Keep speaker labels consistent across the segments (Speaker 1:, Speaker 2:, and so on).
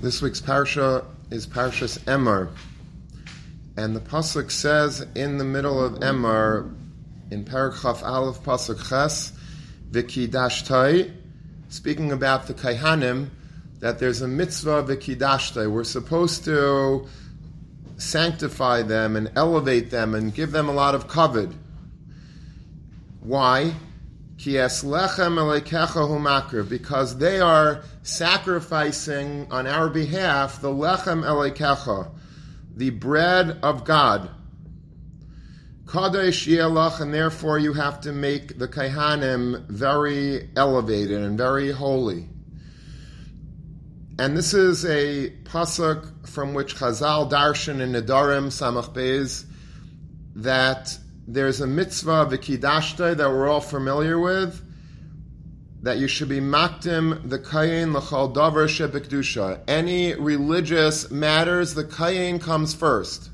Speaker 1: This week's parsha is Parshas Emor, and the pasuk says in the middle of Emor, in Paragraph Aleph pasuk Ches, V'kidashtai, speaking about the Kaihanim, that there's a mitzvah v'kidashtai. We're supposed to sanctify them and elevate them and give them a lot of kavod. Why? Because they are sacrificing on our behalf the lechem elekecha, the bread of God. Kadesh yelach, and therefore you have to make the kaihanim very elevated and very holy. And this is a pasuk from which Chazal darshan in Nedarim Samach Beis that there's a mitzvah v'kidashta that we're all familiar with, that you should be makdim the kayin l'chal davar shebekdusha. Any religious matters, the kayin comes first.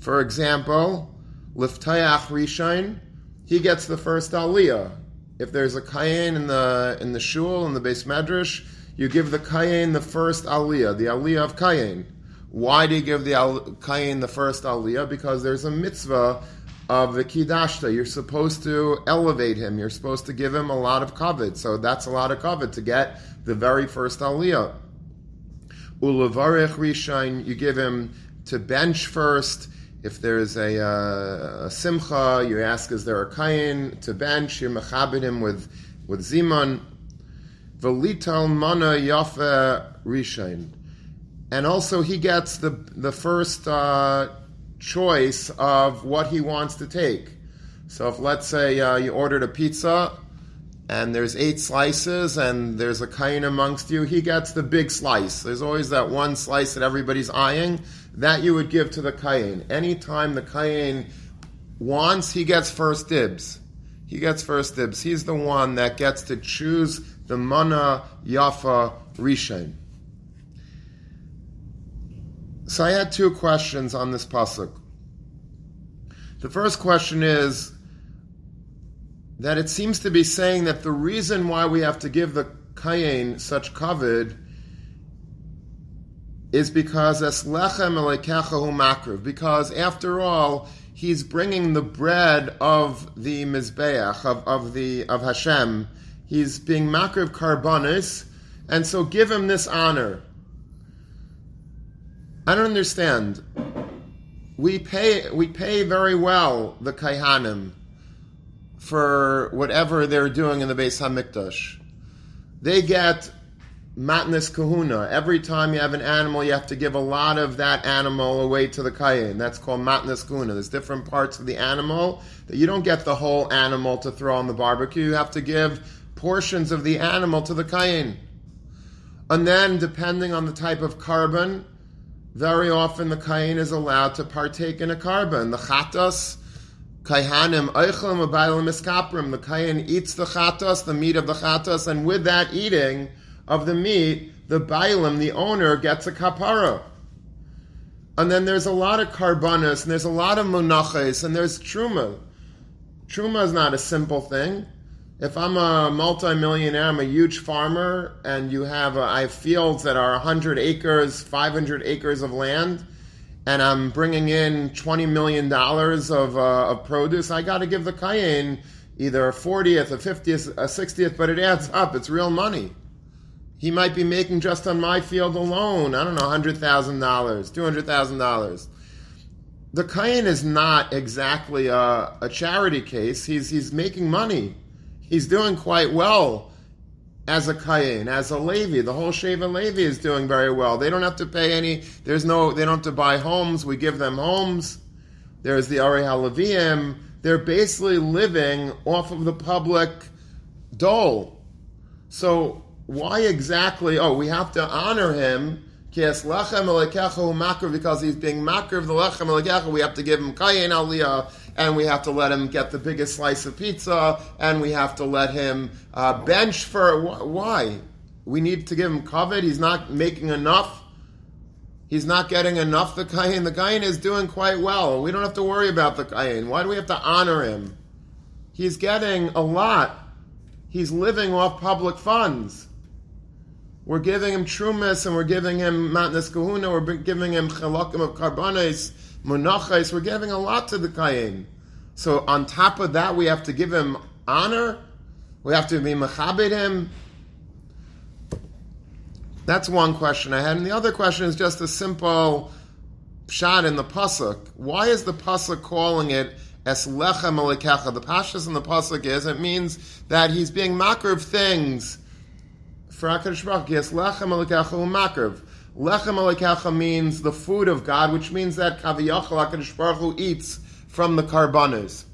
Speaker 1: For example, liftayach rishain, he gets the first aliyah. If there's a kayin in the in the shul in the base medrash, you give the kayin the first aliyah, the aliyah of kayin. Why do you give the al- kayin the first aliyah? Because there's a mitzvah of the kidashta. You're supposed to elevate him. You're supposed to give him a lot of kavod. So that's a lot of kavod to get the very first aliyah. Ulavarech rishain, you give him to bench first. If there's a, uh, a simcha, you ask, is there a kain to bench? You mechabit him with with ziman. Velital mana yafe rishain. And also he gets the the first uh, choice of what he wants to take. So if let's say uh, you ordered a pizza and there's eight slices and there's a kain amongst you, he gets the big slice. There's always that one slice that everybody's eyeing. That you would give to the kain. Anytime the kain wants, he gets first dibs. He gets first dibs. He's the one that gets to choose the mana yafa rishain. So I had two questions on this pasuk. The first question is that it seems to be saying that the reason why we have to give the kayin such kavod is because es lechem elekechahu makriv. Because after all, he's bringing the bread of the mizbeach of, of the of Hashem. He's being makriv karbonis, and so give him this honor. I don't understand. We pay we pay very well the kaihanim for whatever they're doing in the Beis Hamikdash. They get matnas kahuna. Every time you have an animal, you have to give a lot of that animal away to the kayin. That's called matnas kahuna. There's different parts of the animal that you don't get the whole animal to throw on the barbecue. You have to give portions of the animal to the kayin. And then, depending on the type of korban, very often the kain is allowed to partake in a korban. The chatas, kaihanim, oichlim, abaylim, iskaprim. The kain eats the chatas, the meat of the chatas, and with that eating of the meat, the bailim, the owner, gets a kapara. And then there's a lot of karbanas, and there's a lot of munaches, and there's truma. Truma is not a simple thing. If I'm a multimillionaire, I'm a huge farmer, and you have a, I have fields that are 100 acres, 500 acres of land, and I'm bringing in 20 million dollars of, uh, of produce, I got to give the kayin either a 40th, a 50th, a 60th, but it adds up. It's real money. He might be making just on my field alone, I don't know, $100,000, $200,000. The kayin is not exactly a, a charity case. He's, he's making money he's doing quite well as a Kayin, as a Levi. The whole Sheva Levi is doing very well. They don't have to pay any, there's no, they don't have to buy homes. We give them homes. There's the Ari Halavim. They're basically living off of the public dole. So why exactly, oh, we have to honor him because he's being makar of the lechem we have to give him kayin aliyah, and we have to let him get the biggest slice of pizza, and we have to let him uh, bench for why? We need to give him kavod. He's not making enough. He's not getting enough. The kayin, the kayin is doing quite well. We don't have to worry about the kayin. Why do we have to honor him? He's getting a lot. He's living off public funds. We're giving him trumas and we're giving him matnas kahuna. We're giving him chalakim of karbanes, We're giving a lot to the kayin. So on top of that, we have to give him honor. We have to be mechabed him. That's one question I had. And the other question is just a simple shot in the pasuk. Why is the pasuk calling it es lechem alikecha? The pashas in the pasuk is it means that he's being makar of things for Hakadosh Baruch Yes, lechem alikecha umakar. Lechem alikecha means the food of God, which means that kaviyachal Hakadosh Baruch Hu eats from the karbanas.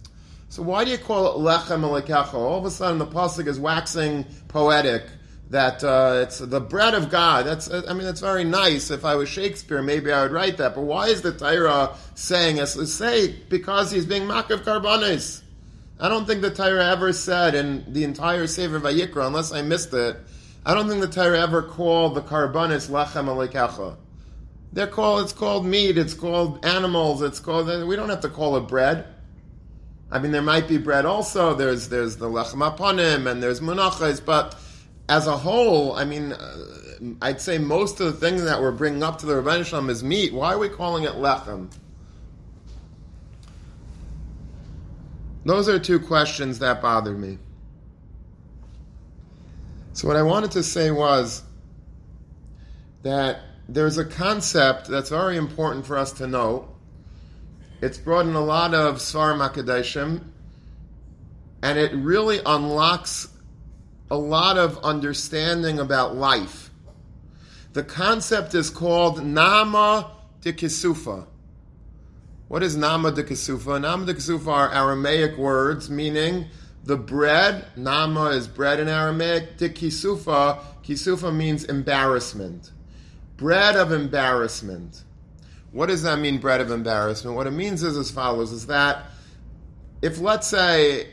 Speaker 1: So why do you call it lechem alekecha? All of a sudden the pasuk is waxing poetic that uh, it's the bread of God. That's I mean it's very nice. If I was Shakespeare, maybe I would write that. But why is the Torah saying us? Say because he's being makav karbanis. I don't think the Torah ever said in the entire Sefer Vayikra, unless I missed it. I don't think the Torah ever called the karbanis lechem alekecha. They're called, it's called meat, it's called animals, it's called, we don't have to call it bread. I mean, there might be bread also, there's, there's the lechem aponim, and there's munachas, but as a whole, I mean, uh, I'd say most of the things that we're bringing up to the Ribono Shel Olam is meat. Why are we calling it lechem? Those are two questions that bother me. So what I wanted to say was that there's a concept that's very important for us to know. It's brought in a lot of Svar Makadeshim, and it really unlocks a lot of understanding about life. The concept is called Nama de Kisufa. What is Nama de Kisufa? Nama de Kisufa are Aramaic words meaning the bread. Nama is bread in Aramaic. De Kisufa, Kisufa means embarrassment bread of embarrassment. What does that mean, bread of embarrassment? What it means is as follows is that if, let's say,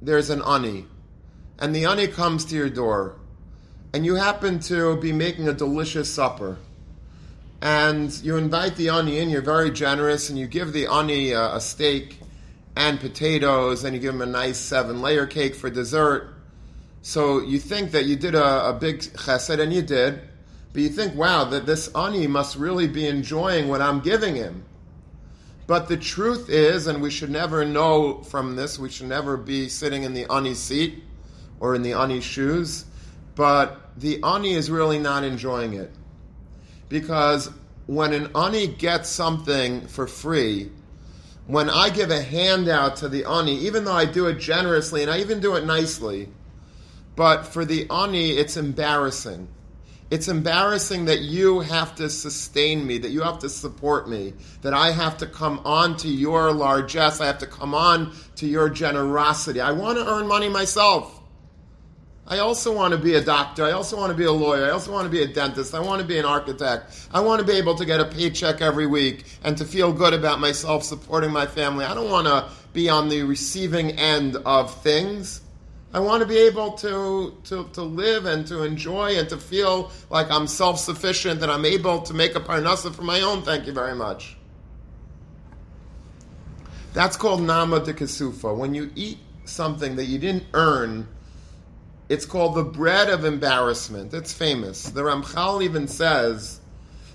Speaker 1: there's an ani, and the ani comes to your door, and you happen to be making a delicious supper, and you invite the ani in, you're very generous, and you give the ani a, a steak and potatoes, and you give him a nice seven layer cake for dessert. So you think that you did a, a big chesed, and you did, but you think, wow, that this ani must really be enjoying what I'm giving him. But the truth is, and we should never know from this, we should never be sitting in the ani seat or in the ani shoes, but the ani is really not enjoying it. Because when an ani gets something for free, when I give a handout to the ani, even though I do it generously and I even do it nicely, but for the ani, it's embarrassing it's embarrassing that you have to sustain me, that you have to support me, that I have to come on to your largesse, I have to come on to your generosity. I want to earn money myself. I also want to be a doctor. I also want to be a lawyer. I also want to be a dentist. I want to be an architect. I want to be able to get a paycheck every week and to feel good about myself supporting my family. I don't want to be on the receiving end of things. I want to be able to, to, to live and to enjoy and to feel like I'm self sufficient and I'm able to make a parnasa for my own. Thank you very much. That's called nama de kasufa. When you eat something that you didn't earn, it's called the bread of embarrassment. It's famous. The Ramchal even says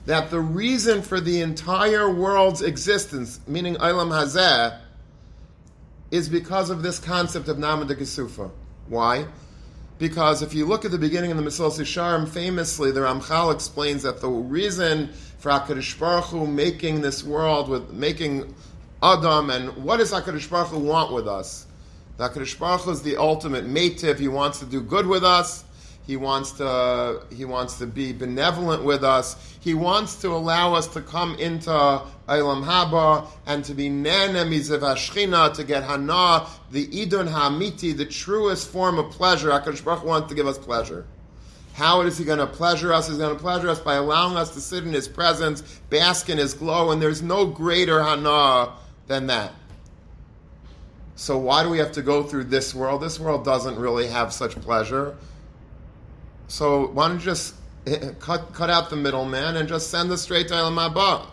Speaker 1: that the reason for the entire world's existence, meaning Ilam Hazeh, is because of this concept of Nama de Kesufa. Why? Because if you look at the beginning of the Mesilas Yesharim, famously the Ramchal explains that the reason for Hakadosh Baruch Hu making this world with making Adam and what does Hakadosh Baruch Hu want with us? The Hakadosh Baruch is the ultimate mative. He wants to do good with us. He wants to he wants to be benevolent with us. He wants to allow us to come into Eilam Haba and to be Nene Mizevashchina, to get Hana, the Idun Hamiti, the truest form of pleasure. HaKadosh Baruch wants to give us pleasure. How is he going to pleasure us? He's going to pleasure us by allowing us to sit in his presence, bask in his glow, and there's no greater Hana than that. So why do we have to go through this world? This world doesn't really have such pleasure. So why don't you just cut, cut out the middleman and just send us straight to Elam Haba?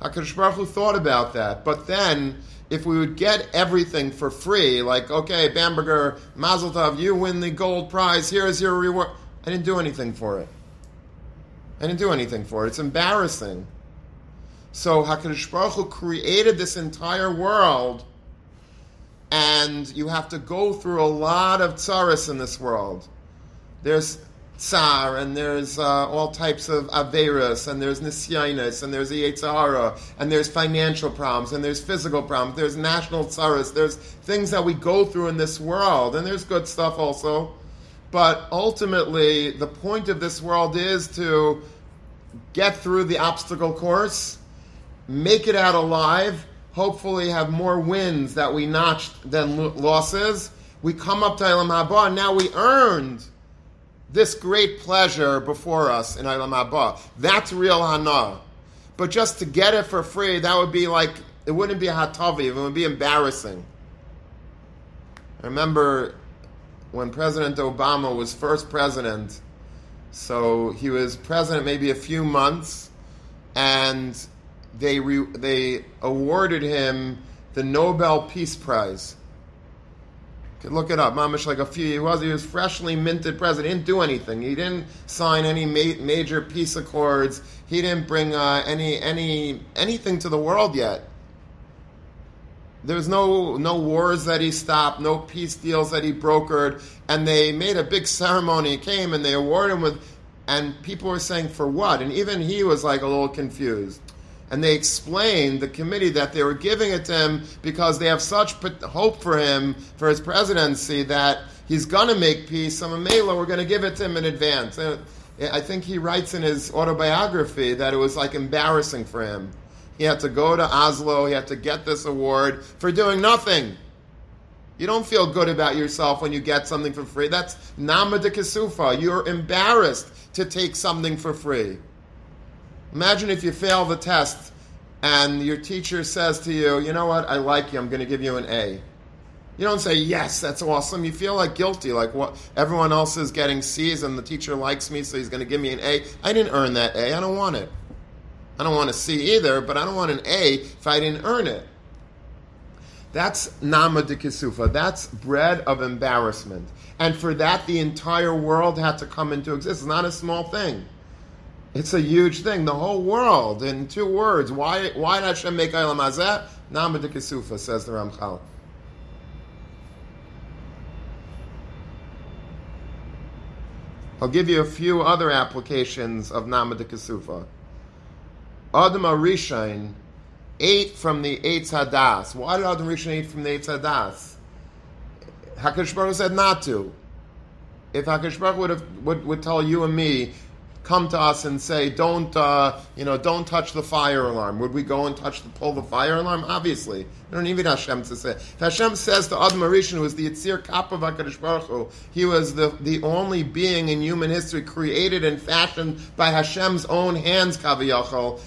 Speaker 1: HaKadosh Baruch Hu thought about that. But then, if we would get everything for free, like, okay, Bamberger, Mazel Tov, you win the gold prize, here's your reward. I didn't do anything for it. I didn't do anything for it. It's embarrassing. So Hakadosh Baruch Hu created this entire world, and you have to go through a lot of tsaris in this world. There's tsar, and there's uh, all types of averas, and there's nisyanis, and there's the and there's financial problems, and there's physical problems, there's national tsaras, there's things that we go through in this world, and there's good stuff also. But ultimately, the point of this world is to get through the obstacle course, make it out alive, hopefully have more wins that we notched than losses. We come up to Ilam Haba, and now we earned this great pleasure before us in Ilam Haba. That's real Hana. But just to get it for free, that would be like, it wouldn't be a hatavi, it would be embarrassing. I remember when President Obama was first president, so he was president maybe a few months, and they, re, they awarded him the Nobel Peace Prize could look it up. Mamish like a few. He was he was freshly minted president. He didn't do anything. He didn't sign any ma- major peace accords. He didn't bring uh, any any anything to the world yet. There was no no wars that he stopped, no peace deals that he brokered, and they made a big ceremony. He came and they awarded him with, and people were saying for what? And even he was like a little confused and they explained the committee that they were giving it to him because they have such hope for him for his presidency that he's going to make peace. So Mamela, we're going to give it to him in advance. And I think he writes in his autobiography that it was like embarrassing for him. He had to go to Oslo. He had to get this award for doing nothing. You don't feel good about yourself when you get something for free. That's nama de kisufa. You're embarrassed to take something for free. Imagine if you fail the test and your teacher says to you, you know what, I like you, I'm going to give you an A. You don't say, yes, that's awesome. You feel like guilty, like what everyone else is getting C's and the teacher likes me, so he's going to give me an A. I didn't earn that A. I don't want it. I don't want a C either, but I don't want an A if I didn't earn it. That's nama de kisufa. That's bread of embarrassment. And for that, the entire world had to come into existence. It's not a small thing. It's a huge thing. The whole world in two words. Why? Why did Hashem make Eilam Hazeh? Nama says the Ramchal. I'll give you a few other applications of Nama de. Adam Arishain ate from the Eitz Hadas. Why did Adam Arishain eat from the Eitz Hadas? Hakadosh Baruch said not to. If Hakadosh Baruch would, have, would, would tell you and me come to us and say, "Don't, uh, you know, don't touch the fire alarm"? Would we go and touch the pull the fire alarm? Obviously, we don't need Hashem to say. If Hashem says to Adam Arishan, who was the Yitzir Kappa of Baruch Hu, he was the the only being in human history created and fashioned by Hashem's own hands, Kaviyachol.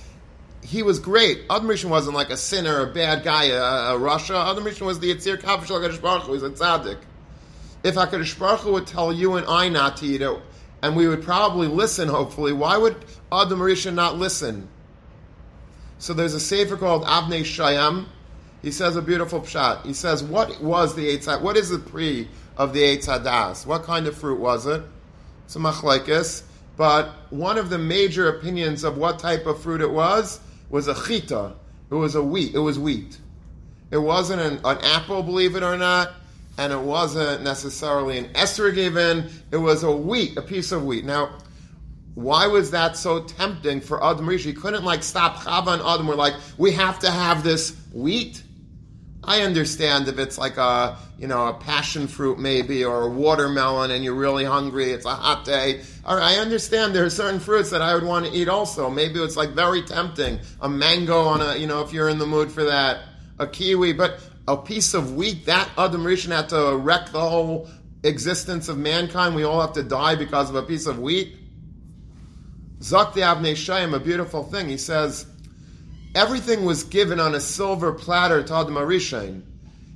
Speaker 1: He was great. Adam wasn't like a sinner, a bad guy, a, a rasha. Adam was the Yitzir Kappa of Baruch Hu. He's a tzaddik. If Hakadosh Baruch Hu would tell you and I not to eat it, and we would probably listen, hopefully. Why would Adam Rishon not listen? So there's a sefer called Avnei Shayam. He says a beautiful pshat. He says, what was the Eitz What is the pre of the Eitz Hadas? What kind of fruit was it? It's a machlaikis. But one of the major opinions of what type of fruit it was was a chita. It was a wheat. It was wheat. It wasn't an, an apple, believe it or not and it wasn't necessarily an esrog even, it was a wheat, a piece of wheat. Now, why was that so tempting for Adam Rishi? He couldn't like stop Chava and Adam were like, we have to have this wheat. I understand if it's like a, you know, a passion fruit maybe or a watermelon and you're really hungry, it's a hot day. I understand there are certain fruits that I would want to eat also. Maybe it's like very tempting. A mango on a, you know, if you're in the mood for that. A kiwi, but a piece of wheat, that Adam Rishon had to wreck the whole existence of mankind. We all have to die because of a piece of wheat. Zakti Avnei Shayim, a beautiful thing. He says, everything was given on a silver platter to Adam Rishon.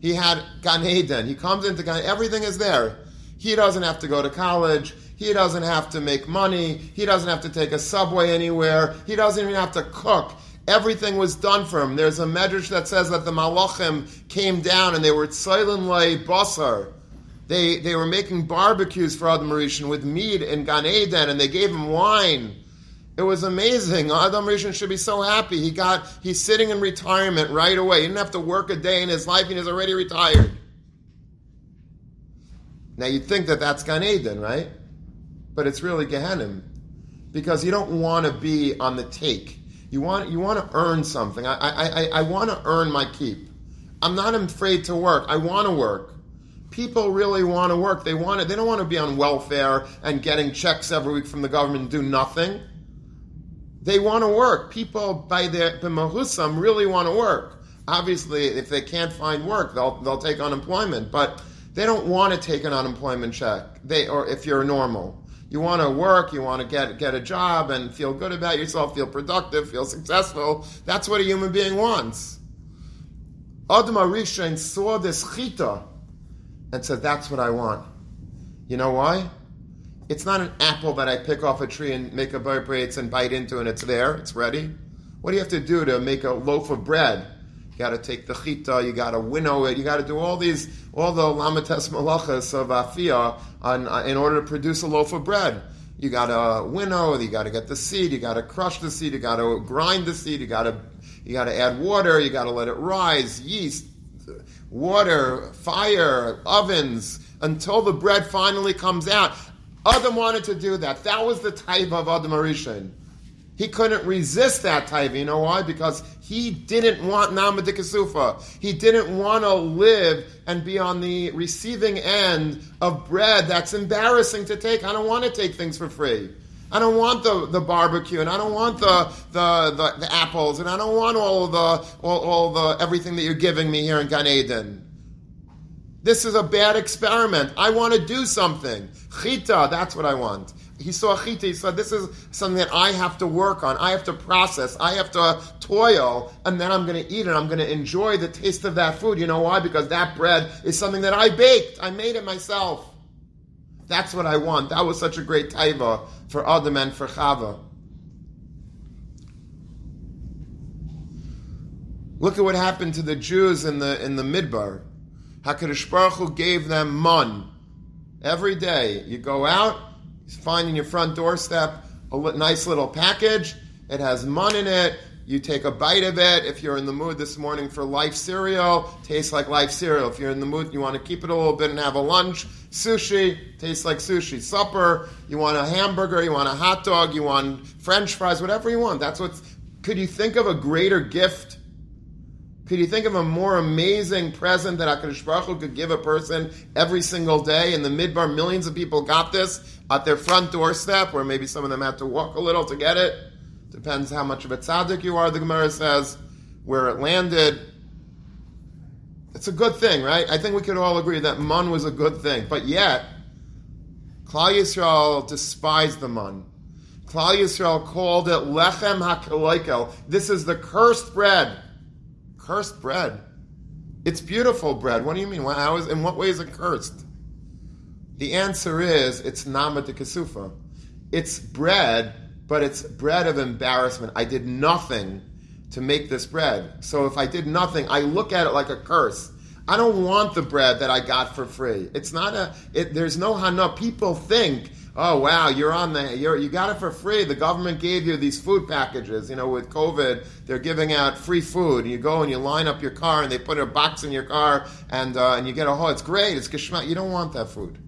Speaker 1: He had Gan Eden. He comes into Gan everything is there. He doesn't have to go to college. He doesn't have to make money. He doesn't have to take a subway anywhere. He doesn't even have to cook. Everything was done for him. There's a medrash that says that the malachim came down and they were tzaylin lay basar. They, they were making barbecues for Adam Rishon with meat in Gan Eden, and they gave him wine. It was amazing. Adam Rishon should be so happy. He got he's sitting in retirement right away. He didn't have to work a day in his life. He was already retired. Now you'd think that that's Gan Eden, right? But it's really Gehenim, because you don't want to be on the take. You want you want to earn something. I I, I, I want to earn my keep. I'm not afraid to work. I want to work. People really want to work. They want it. They don't want to be on welfare and getting checks every week from the government and do nothing. They want to work. People by their b'mahusam really want to work. Obviously, if they can't find work, they'll they'll take unemployment. But they don't want to take an unemployment check. They or if you're normal. You want to work, you want to get get a job and feel good about yourself, feel productive, feel successful. That's what a human being wants. Adam Arishain saw this chita and said, That's what I want. You know why? It's not an apple that I pick off a tree and make a vibrates and bite into and it's there, it's ready. What do you have to do to make a loaf of bread? You got to take the chita, you got to winnow it, you got to do all these, all the lamates malachas of afia on, uh, in order to produce a loaf of bread. You got to winnow, you got to get the seed, you got to crush the seed, you got to grind the seed, you got to you got to add water, you got to let it rise, yeast, water, fire, ovens, until the bread finally comes out. Adam wanted to do that. That was the type of Adam Arishan. He couldn't resist that type. You know why? Because he didn't want Namadikasufa. He didn't want to live and be on the receiving end of bread that's embarrassing to take. I don't want to take things for free. I don't want the, the barbecue, and I don't want the, the, the, the apples, and I don't want all the all, all the everything that you're giving me here in Gan Eden. This is a bad experiment. I want to do something. Chita, that's what I want. He saw chita. He said, "This is something that I have to work on. I have to process. I have to toil, and then I'm going to eat it. I'm going to enjoy the taste of that food. You know why? Because that bread is something that I baked. I made it myself. That's what I want. That was such a great taiva for Adam and for Chava. Look at what happened to the Jews in the in the Midbar. Hakadosh Baruch Hu gave them man every day. You go out, you find in your front doorstep a nice little package. It has man in it. You take a bite of it. If you're in the mood this morning for life cereal, tastes like life cereal. If you're in the mood, you want to keep it a little bit and have a lunch. Sushi tastes like sushi. Supper, you want a hamburger, you want a hot dog, you want French fries, whatever you want. That's what's. Could you think of a greater gift? Could you think of a more amazing present that Hakadosh Baruch Hu could give a person every single day? In the midbar, millions of people got this at their front doorstep, where maybe some of them had to walk a little to get it. Depends how much of a tzaddik you are, the Gemara says, where it landed. It's a good thing, right? I think we could all agree that man was a good thing. But yet, Klal Yisrael despised the man. Klal Yisrael called it lechem hakaloikel. This is the cursed bread. Cursed bread. It's beautiful bread. What do you mean? How is, in what way is it cursed? The answer is it's nama de kasufa. It's bread but it's bread of embarrassment. I did nothing to make this bread. So if I did nothing, I look at it like a curse. I don't want the bread that I got for free. It's not a. It, there's no hana. People think, oh wow, you're on the. You're, you got it for free. The government gave you these food packages. You know, with COVID, they're giving out free food. You go and you line up your car, and they put a box in your car, and uh, and you get a whole. It's great. It's geschmack. You don't want that food.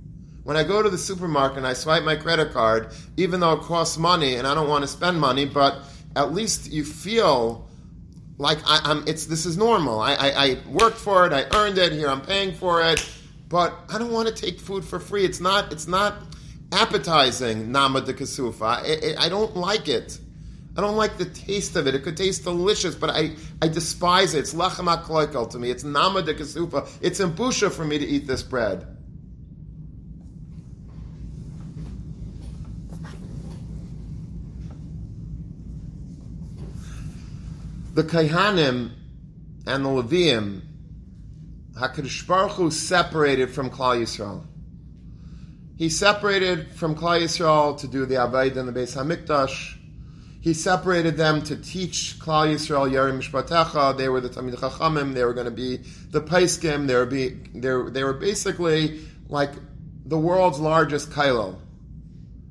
Speaker 1: When I go to the supermarket and I swipe my credit card, even though it costs money and I don't want to spend money, but at least you feel like I, am It's this is normal. I, I, I, worked for it. I earned it. Here I'm paying for it. But I don't want to take food for free. It's not. It's not appetizing. Nama de kasufa. I, I, don't like it. I don't like the taste of it. It could taste delicious, but I, I despise it. It's lachem to me. It's nama de kasufa. It's imbusha for me to eat this bread. The Kaihanim and the Levium, HaKadosh Baruch Hu separated from Klal Yisrael. He separated from Klal Yisrael to do the Avodah and the Beis Hamikdash. He separated them to teach Klal Yisrael Yerim Mishpatecha. They were the Talmid Chachamim. They were going to be the Paiskim. They were be they they were basically like the world's largest kailel.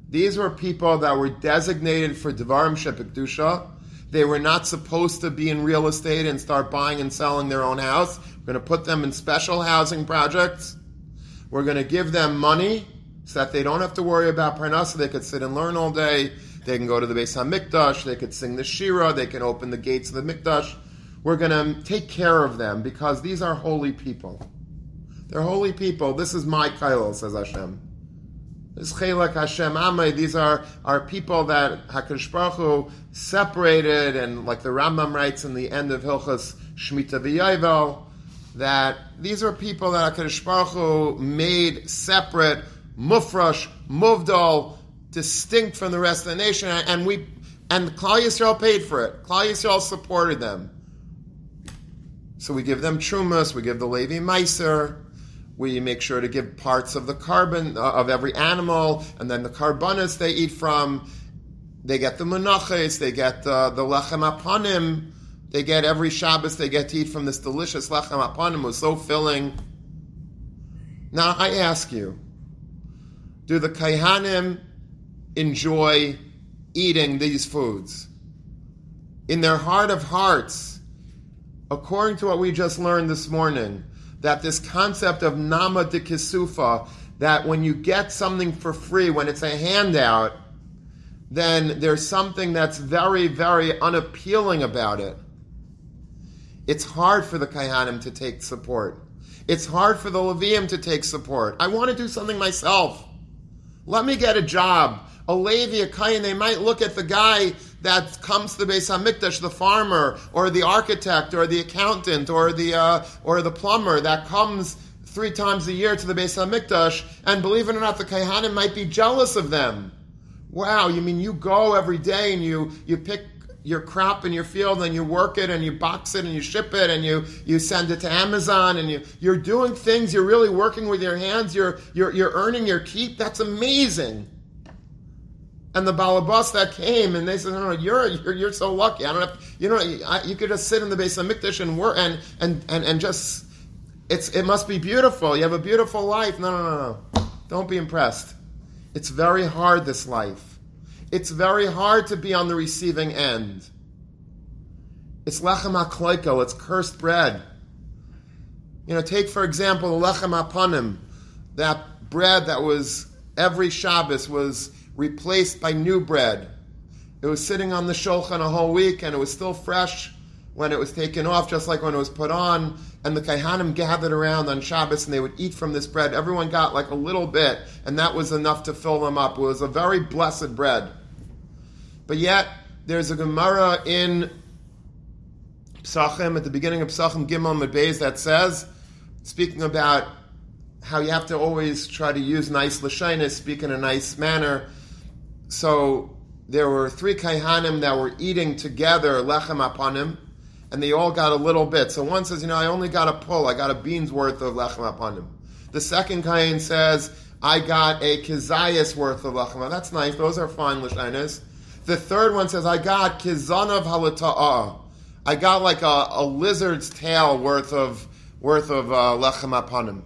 Speaker 1: These were people that were designated for Devarim Shepikdusha. They were not supposed to be in real estate and start buying and selling their own house. We're going to put them in special housing projects. We're going to give them money so that they don't have to worry about parnasa. They could sit and learn all day. They can go to the Beis Hamikdash. They could sing the Shira. They can open the gates of the Mikdash. We're going to take care of them because these are holy people. They're holy people. This is my kailel, says Hashem. Chelak Hashem Amay. These are, are people that Hakadosh Baruch Hu separated, and like the Rambam writes in the end of Hilchas Shmita V'Yayvel, that these are people that Hakadosh Baruch Hu made separate, mufrash, muvdal, distinct from the rest of the nation, and we and Klal Yisrael paid for it. Klal Yisrael supported them. So we give them trumas, we give the Levi Meiser, we make sure to give parts of the korban uh, of every animal, and then the karbanes they eat from. They get the menaches, they get uh, the lechem apanim, they get every Shabbos they get to eat from this delicious lechem apanim. Was so filling. Now I ask you, do the kaihanim enjoy eating these foods? In their heart of hearts, according to what we just learned this morning, that this concept of nama de kisufa, that when you get something for free, when it's a handout, then there's something that's very, very unappealing about it. It's hard for the Kaihanim to take support. It's hard for the Levium to take support. I want to do something myself. Let me get a job. A Levi, a Kayan, they might look at the guy that comes to the Beis Hamikdash, the farmer or the architect or the accountant or the uh, or the plumber that comes three times a year to the Beis Hamikdash, and believe it or not, the Kaihanim might be jealous of them. Wow, you mean you go every day and you you pick your crop in your field and you work it and you box it and you ship it and you, you send it to Amazon and you, you're doing things, you're really working with your hands, you're, you're, you're earning your keep. That's amazing and the balabas that came and they said, no, no, you're, you're, you're so lucky. I don't have, you know, I, you could just sit in the Beis Hamikdash and work and, and, and, and just, it's, it must be beautiful. You have a beautiful life. No, no, no, no. Don't be impressed. It's very hard, this life. It's very hard to be on the receiving end. It's lechem akloiko, it's cursed bread. You know, take for example the lechem apanim, that bread that was every Shabbos was replaced by new bread. It was sitting on the shulchan a whole week and it was still fresh when it was taken off, just like when it was put on. And the Kaihanim gathered around on Shabbos and they would eat from this bread. Everyone got like a little bit, and that was enough to fill them up. It was a very blessed bread. But yet, there's a Gemara in Psachim, at the beginning of Psachim Gimel Medbeis, that says, speaking about how you have to always try to use nice lashonos, speak in a nice manner so there were three kaihanim that were eating together lechem apanim, and they all got a little bit. So one says, you know, I only got a pull, I got a bean's worth of lechem apanim. The second kain says, I got a kizayas worth of lechem. That's nice; those are fine lashonos. The third one says, I got kizanav halata'ah. I got like a, a, lizard's tail worth of worth of uh, lechem apanim.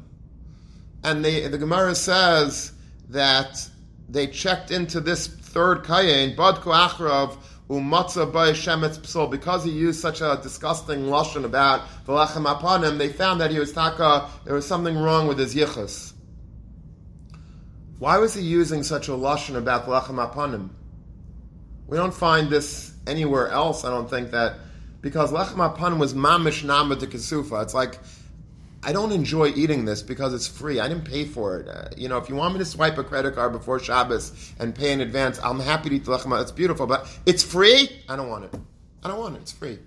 Speaker 1: And the, the Gemara says that they checked into this third kayin, badku achrav because he used such a disgusting lashon about the lechem apanim, they found that he was taka, there was something wrong with his yichus. Why was he using such a lashon about the lechem apanim? We don't find this anywhere else, I don't think that, because lechem apanim was mamish nama de kasufa. It's like I don't enjoy eating this because it's free. I didn't pay for it. Uh, you know, if you want me to swipe a credit card before Shabbos and pay in advance, I'm happy to eat the lechem. It's beautiful, but it's free. I don't want it. I don't want it. It's free.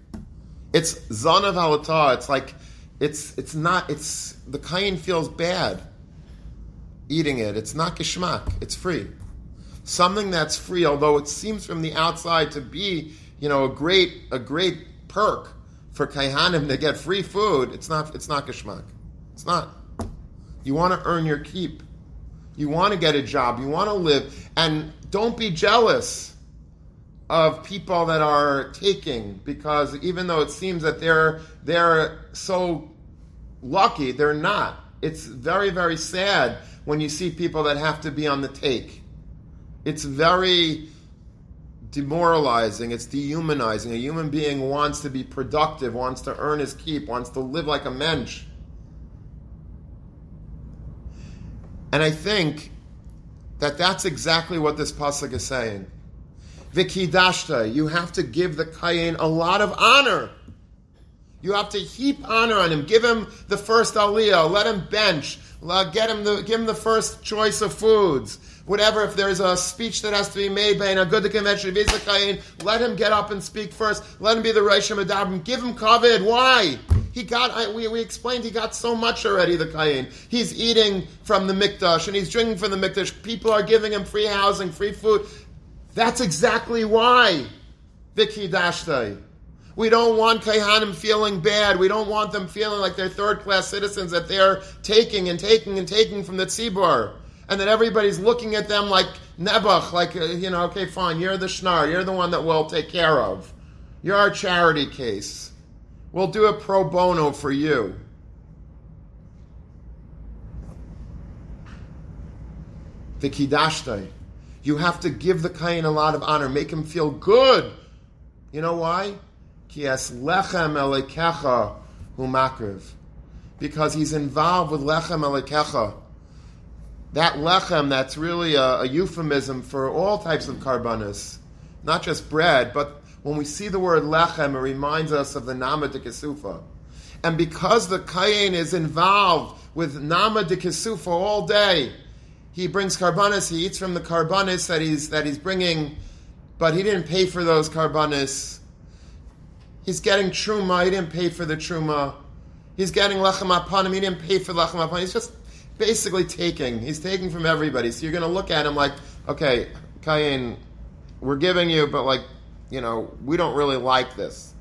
Speaker 1: It's zanav. It's like it's it's not. It's the kain feels bad eating it. It's not geschmack. It's free. Something that's free, although it seems from the outside to be, you know, a great a great perk for kaihanim to get free food, it's not it's not geschmack. It's not. You want to earn your keep. You want to get a job. You want to live, and don't be jealous of people that are taking because even though it seems that they're they're so lucky, they're not. it's very, very sad when you see people that have to be on the take. It's very demoralizing, it's dehumanizing. A human being wants to be productive, wants to earn his keep, wants to live like a mensch. And I think that that's exactly what this pasuk is saying. Vikidashta, you have to give the kayin a lot of honor. You have to heap honor on him. Give him the first aliyah. Let him bench. Get him the, give him the first choice of foods. Whatever, if there's a speech that has to be made by an good convention, let him get up and speak first. Let him be the Rosh Hashanah. Give him covet. Why? He got, we, we explained he got so much already, the Kayin. He's eating from the Mikdash and he's drinking from the Mikdash. People are giving him free housing, free food. That's exactly why. Viki Dashtai. We don't want Kaihanim feeling bad. We don't want them feeling like they're third class citizens that they're taking and taking and taking from the tzibur. And that everybody's looking at them like Nebuch, like, uh, you know, okay, fine, you're the schnar, you're the one that we'll take care of. You're our charity case. We'll do a pro bono for you. The Kidashtai. You have to give the Kain a lot of honor, make him feel good. You know why? Kias lechem elekecha humakriv. Because he's involved with lechem elekecha. That lechem, that's really a, a, euphemism for all types of karbanis. Not just bread, but when we see the word lechem, it reminds us of the nama de kesufa. And because the kayin is involved with nama de kesufa all day, he brings karbanis, he eats from the karbanis that he's, that he's bringing, but he didn't pay for those karbanis He's getting truma. He didn't pay for the truma. He's getting lechem apanim. He didn't pay for lechem apanim. He's just basically taking. He's taking from everybody. So you're going to look at him like, okay, Kayin, we're giving you, but like, you know, we don't really like this.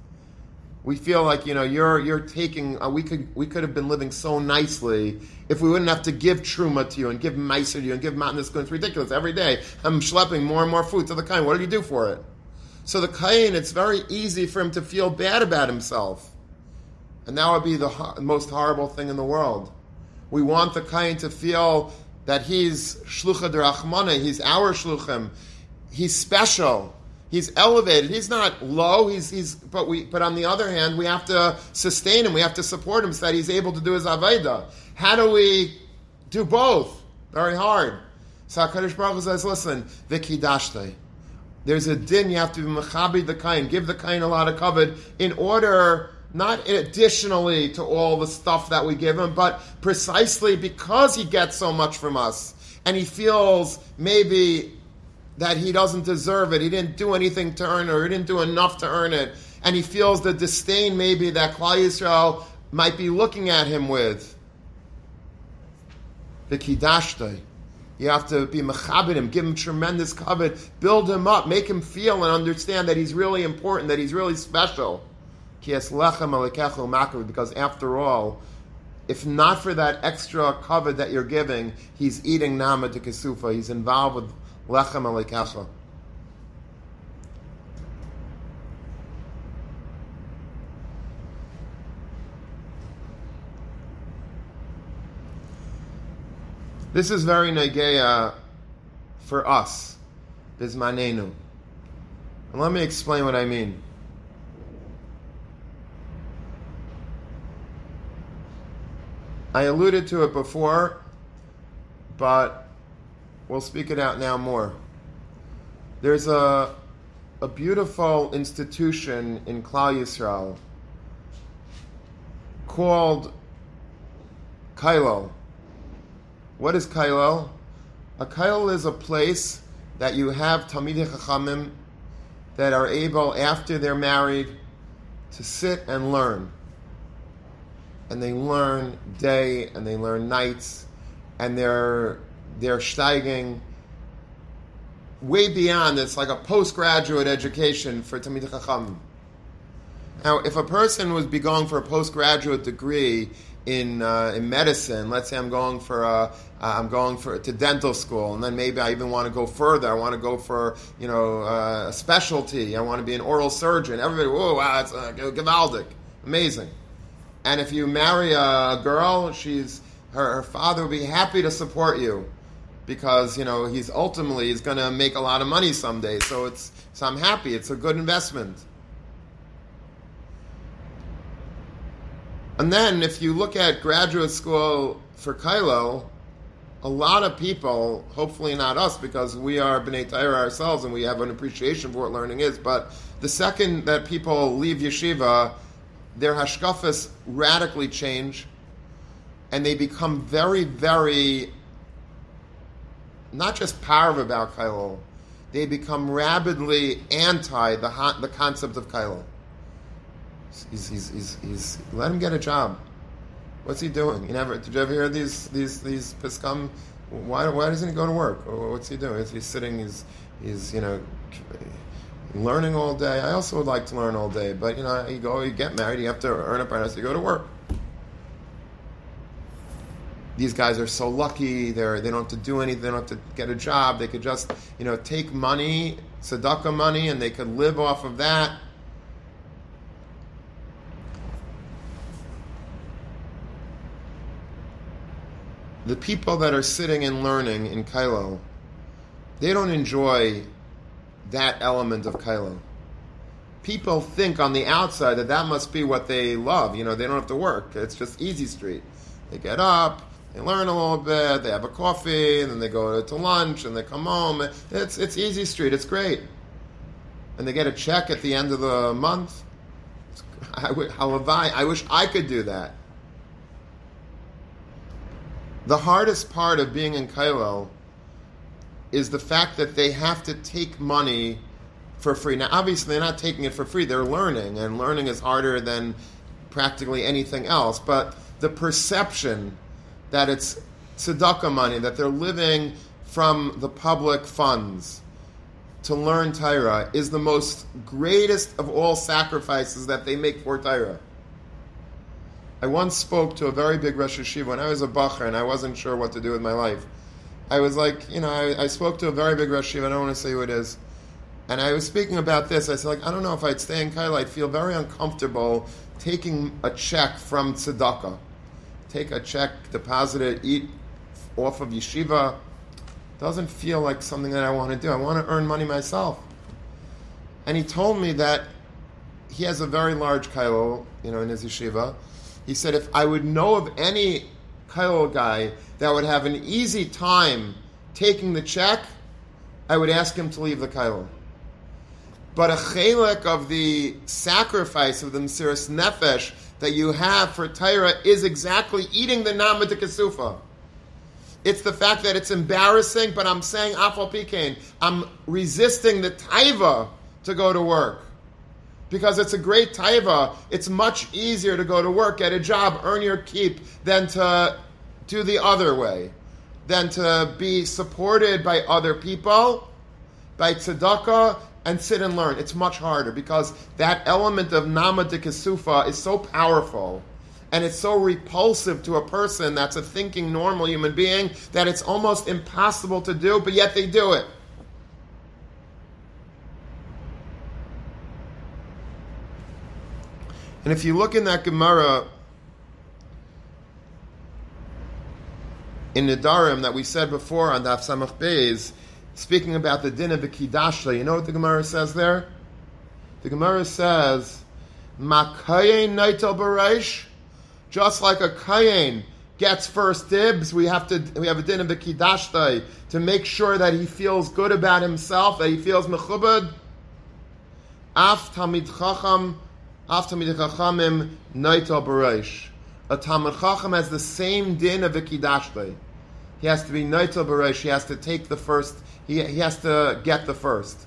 Speaker 1: We feel like you know you're you're taking. Uh, we could we could have been living so nicely if we wouldn't have to give truma to you and give meiser to you and give matnas. It's ridiculous every day. I'm schlepping more and more food to the kind. What do you do for it? So the Kain, it's very easy for him to feel bad about himself. And that would be the most horrible thing in the world. We want the Kain to feel that he's Shlucha Derachmana, he's our Shluchim, he's special, he's elevated, he's not low, he's, he's, but, we, but on the other hand, we have to sustain him, we have to support him so that he's able to do his Aveda. How do we do both? Very hard. So HaKadosh Baruch Hu says, listen, Vikidashte there's a din, you have to be mechabi the kain, give the kain a lot of covet in order, not additionally to all the stuff that we give him, but precisely because he gets so much from us. And he feels maybe that he doesn't deserve it, he didn't do anything to earn it, or he didn't do enough to earn it. And he feels the disdain maybe that Klal Yisrael might be looking at him with. The Kidashtai. You have to be mechabit him, give him tremendous covet, build him up, make him feel and understand that he's really important, that he's really special. Because after all, if not for that extra covet that you're giving, he's eating nama to kesufa. He's involved with lechem alekecha. This is very negeya for us, bismanenu. And let me explain what I mean. I alluded to it before, but we'll speak it out now more. There's a, a beautiful institution in Klal Yisrael called Kailal. What is kailel? A kailel is a place that you have Talmidei Chachamim that are able, after they're married, to sit and learn. And they learn day and they learn nights, and they're they're steiging way beyond. It's like a postgraduate education for Talmidei Chachamim. Now, if a person would be going for a postgraduate degree in uh, in medicine, let's say I'm going for a uh, I'm going for to dental school, and then maybe I even want to go further. I want to go for you know uh, a specialty. I want to be an oral surgeon. Everybody, whoa, wow, it's uh, gewaldic, amazing. And if you marry a girl, she's her, her father will be happy to support you because you know he's ultimately he's going to make a lot of money someday. So it's so I'm happy. It's a good investment. And then if you look at graduate school for kailel, a lot of people, hopefully not us, because we are B'nai Torah ourselves and we have an appreciation for what learning is, but the second that people leave yeshiva, their hashkafas radically change and they become very, very not just parv about Kailel, they become rabidly anti the, the concept of Kailel. He's, he's, he's, he's, let him get a job. What's he doing? You never did you ever hear these these these piskam? Why why doesn't he go to work? What's he doing? He's sitting. He's he's you know learning all day. I also would like to learn all day, but you know you go you get married. You have to earn a price. You go to work. These guys are so lucky. They're they don't have to do anything. They don't have to get a job. They could just you know take money, tzedakah money, and they could live off of that the people that are sitting and learning in Kailel, they don't enjoy that element of Kailel. People think on the outside that that must be what they love. You know, they don't have to work. It's just easy street. They get up, they learn a little bit, they have a coffee, and then they go to lunch, and they come home. It's, it's easy street. It's great. And they get a check at the end of the month. I, I wish I could do that. The hardest part of being in Kailel is the fact that they have to take money for free. Now, obviously, they're not taking it for free, they're learning, and learning is harder than practically anything else. But the perception that it's tzedakah money, that they're living from the public funds to learn Torah, is the most greatest of all sacrifices that they make for Torah. I once spoke to a very big Rosh Yeshiva when I was a bacher and I wasn't sure what to do with my life. I was like, you know, I, I spoke to a very big Rosh I don't want to say who it is. And I was speaking about this. I said, like, I don't know if I'd stay in Kailel. I'd feel very uncomfortable taking a check from tzedakah. Take a check, deposit it, eat off of yeshiva. Doesn't feel like something that I want to do. I want to earn money myself. And he told me that he has a very large kailel, you know, in his yeshiva, he said, if I would know of any Kail guy that would have an easy time taking the check, I would ask him to leave the Kail. But a chelik of the sacrifice of the Mesiris Nefesh that you have for Torah is exactly eating the Nama de Kesufa. It's the fact that it's embarrassing, but I'm saying Afal Pikain. I'm resisting the taiva to go to work because it's a great taiva. It's much easier to go to work, get a job, earn your keep, than to do the other way, than to be supported by other people, by tzedakah, and sit and learn. It's much harder because that element of nama de kesufa is so powerful. And it's so repulsive to a person that's a thinking normal human being that it's almost impossible to do, but yet they do it. And if you look in that Gemara in Nidarim that we said before on Daf Samach Beis, speaking about the din of the Kidashla, you know what the Gemara says there? The Gemara says, Makayin Naitel Baresh, just like a Kayin gets first dibs, we have to we have a din of the Kidashtai to make sure that he feels good about himself, that he feels mechubad. Af Tamid Chacham after Talmid Chachamim Noita Bareish. A Talmud Chacham has the same din of a. He has to be Noita Bareish. He has to take the first. He, he has to get the first.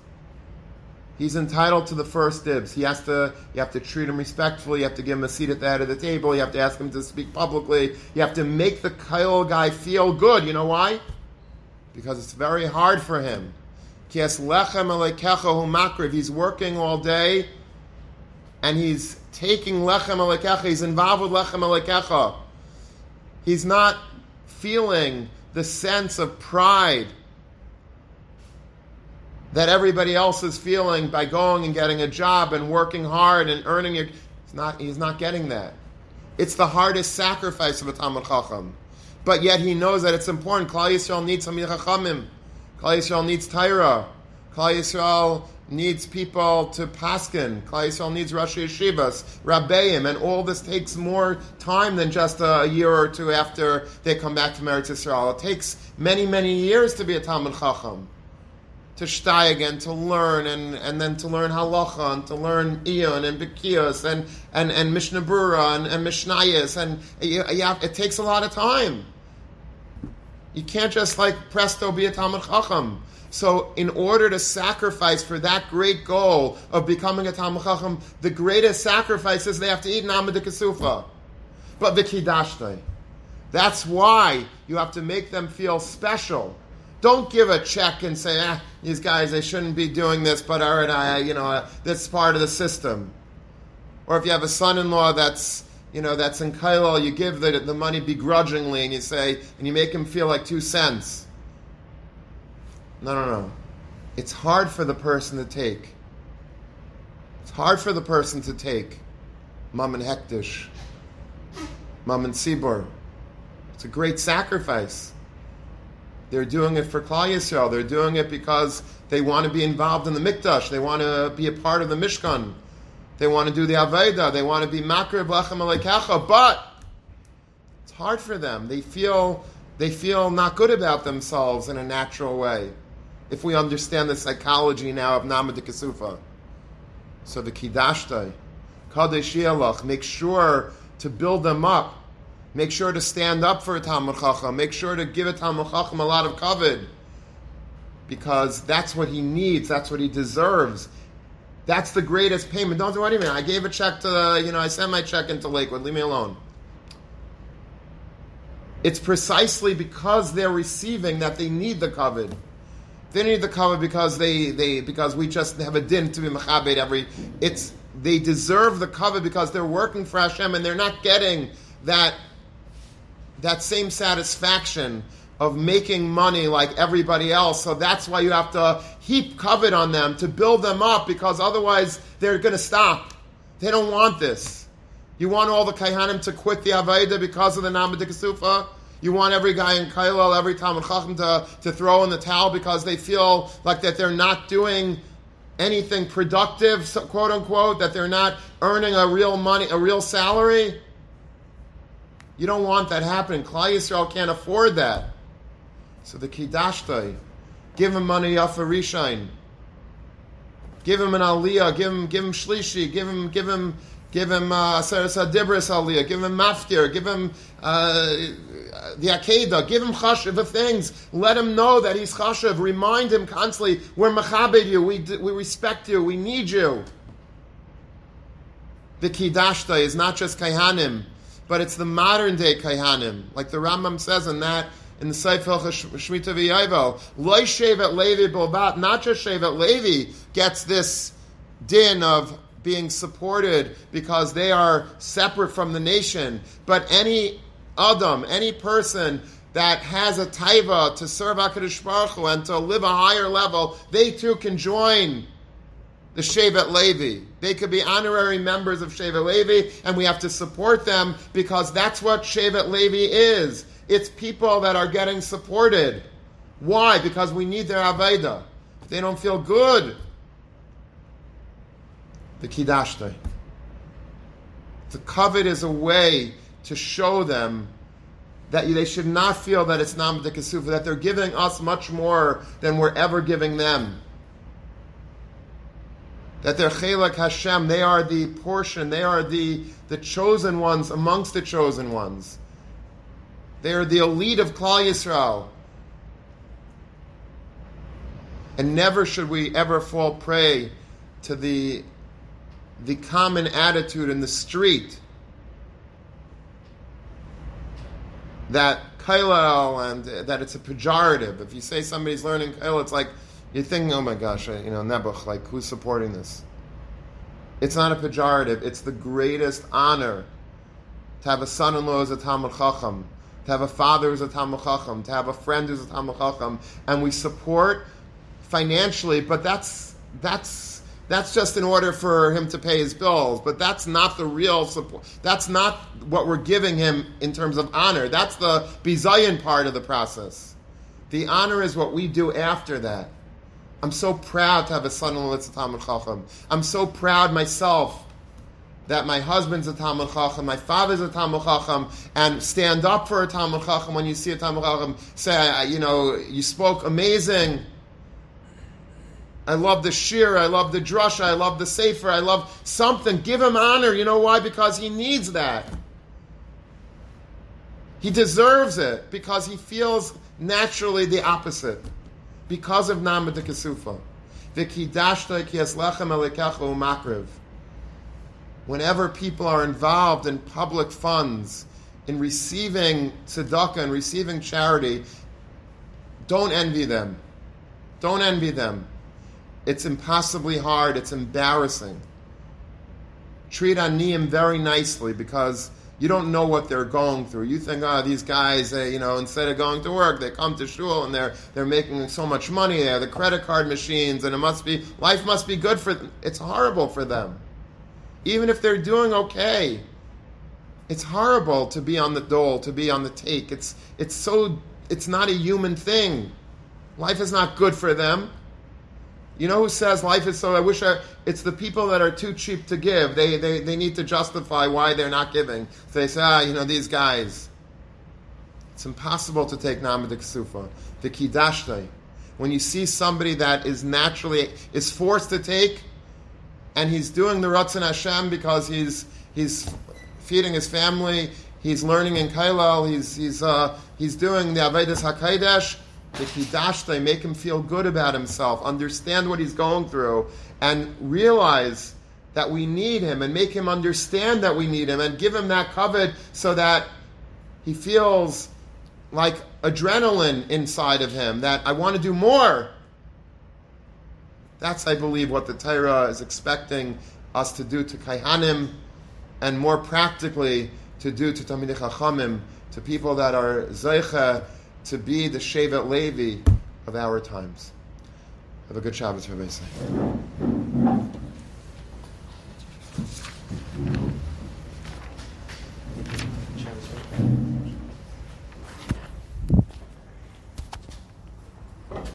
Speaker 1: He's entitled to the first dibs. He has to. You have to treat him respectfully. You have to give him a seat at the head of the table. You have to ask him to speak publicly. You have to make the Kyle guy feel good. You know why? Because it's very hard for him. He's working all day and he's taking lechem alekecha, he's involved with lechem alekecha. He's not feeling the sense of pride that everybody else is feeling by going and getting a job and working hard and earning your. He's not, he's not getting that. It's the hardest sacrifice of a Talmud Chacham. but yet he knows that it's important. Klal Yisrael needs some Chachamim. Klal Yisrael needs Torah. Klal Yisrael needs people to paskin. Klal Yisrael needs Rosh Yeshivas, Rabbeim, and all this takes more time than just a year or two after they come back to Meretz Yisrael. It takes many, many years to be a Talmud Chacham. To shtay again, to learn, and, and then to learn halacha, and to learn Iyun and Bekios, and, and, and Mishnah Brura, and, and Mishnayos, and have, it takes a lot of time. You can't just like presto be a Talmud Chacham. So, in order to sacrifice for that great goal of becoming a Talmud Chacham, the greatest sacrifice is they have to eat Namad Kasufa. But the Kiddashtay. That's why you have to make them feel special. Don't give a check and say, ah, these guys, they shouldn't be doing this, but all right, I, you know, uh, that's part of the system. Or if you have a son-in-law that's, you know, that's in Kailel, you give the, the money begrudgingly and you say, and you make him feel like two cents. No, no, no. It's hard for the person to take. It's hard for the person to take. Mum and Hektish. Mum and Sibor. It's a great sacrifice. They're doing it for Klal Yisrael. They're doing it because they want to be involved in the Mikdash. They want to be a part of the Mishkan. They want to do the Aveda. They want to be Makrib Lechem Alekecha. But it's hard for them. They feel they feel not good about themselves in a natural way if we understand the psychology now of Namad Kasufa. So the Kiddashtai, Kadesh Yelach, make sure to build them up. Make sure to stand up for a Talmud Chacham. Make sure to give a Talmud Chacham a lot of covet. Because that's what he needs. That's what he deserves. That's the greatest payment. Don't do mean? I gave a check to, you know, I sent my check into Lakewood. Leave me alone. It's precisely because they're receiving that they need the covet. They need the covet because they, they because we just have a din to be mechabed every. It's they deserve the covet because they're working for Hashem and they're not getting that that same satisfaction of making money like everybody else. So that's why you have to heap covet on them to build them up because otherwise they're going to stop. They don't want this. You want all the kaihanim to quit the Avaida because of the Namadikasufa? You want every guy in Kailel, every Talmud Chacham to, to throw in the towel because they feel like that they're not doing anything productive, quote unquote, that they're not earning a real money, a real salary. You don't want that happening. Klal Yisrael can't afford that. So the Kiddashtai, give him money off a Rishain. Give him an Aliyah, give him, give him Shlishi, give him, give him, give him uh, Dibris Aliyah, give him Maftir, give him uh, the Akedah, give him chashiv of things. Let him know that he's chashiv. Remind him constantly, we're machabed you, we, we respect you, we need you. The Kiddashta is not just Kaihanim, but it's the modern day Kaihanim. Like the Rambam says in that, in the Sefer Shemitah V'Yayvel, Loi Shevet Levi Bobat, not just Shevet Levi gets this din of being supported because they are separate from the nation, but any Adam, any person that has a taiva to serve HaKadosh Baruch Hu and to live a higher level, they too can join the Shevet Levi. They could be honorary members of Shevet Levi, and we have to support them because that's what Shevet Levi is. It's people that are getting supported. Why? Because we need their Aveda. They don't feel good, the Kiddashtai. The covet is a way to show them that they should not feel that it's Nam Kasufa, that they're giving us much more than we're ever giving them. That they're Chelak Hashem, they are the portion, they are the, the chosen ones amongst the chosen ones. They are the elite of Klal Yisrael. And never should we ever fall prey to the, the common attitude in the street that kailel and that it's a pejorative. If you say somebody's learning kailel, it's like you're thinking, oh my gosh, you know, nebuch, like who's supporting this? It's not a pejorative. It's the greatest honor to have a son-in-law as a Talmud Chacham, to have a father who's a Talmud Chacham, to have a friend who's a Talmud Chacham, and we support financially, but that's that's That's just in order for him to pay his bills, but that's not the real support. That's not what we're giving him in terms of honor. That's the bizayin part of the process. The honor is what we do after that. I'm so proud to have a son-in-law that's a Talmud Chacham. I'm so proud myself that my husband's a Talmud Chacham, my father's a Talmud Chacham, and stand up for a Talmud Chacham when you see a Talmud Chacham. Say, you know, you spoke amazing. I love the shir, I love the drasha, I love the sefer, I love something. Give him honor. You know why? Because he needs that. He deserves it because he feels naturally the opposite. Because of Namad the Kesufa. Whenever people are involved in public funds, in receiving tzedakah and receiving charity, don't envy them. Don't envy them. It's impossibly hard. It's embarrassing. Treat aniyim very nicely because you don't know what they're going through. You think, oh, these guys, you know, instead of going to work, they come to shul and they're they're making so much money. They have the credit card machines, and it must be life must be good for them. It's horrible for them, even if they're doing okay. It's horrible to be on the dole, to be on the take. It's it's so it's not a human thing. Life is not good for them. You know who says life is so? I wish I. It's the people that are too cheap to give. They, they, they need to justify why they're not giving. So they say, ah, you know, these guys. It's impossible to take Namadik Sufa. The Kidashtay. When you see somebody that is naturally, is forced to take, and he's doing the Ratzon Hashem because he's, he's feeding his family, he's learning in Kailel, he's, he's, uh, he's doing the Avedis HaKadosh, the kiddush, they make him feel good about himself, understand what he's going through, and realize that we need him, and make him understand that we need him, and give him that covet so that he feels like adrenaline inside of him, that I want to do more. That's, I believe, what the Torah is expecting us to do to Kaihanim, and more practically to do to Talmidei Chachamim, to people that are Zeicha, to be the Shevet Levi of our times. Have a good Shabbos, Rabbi Yisrael.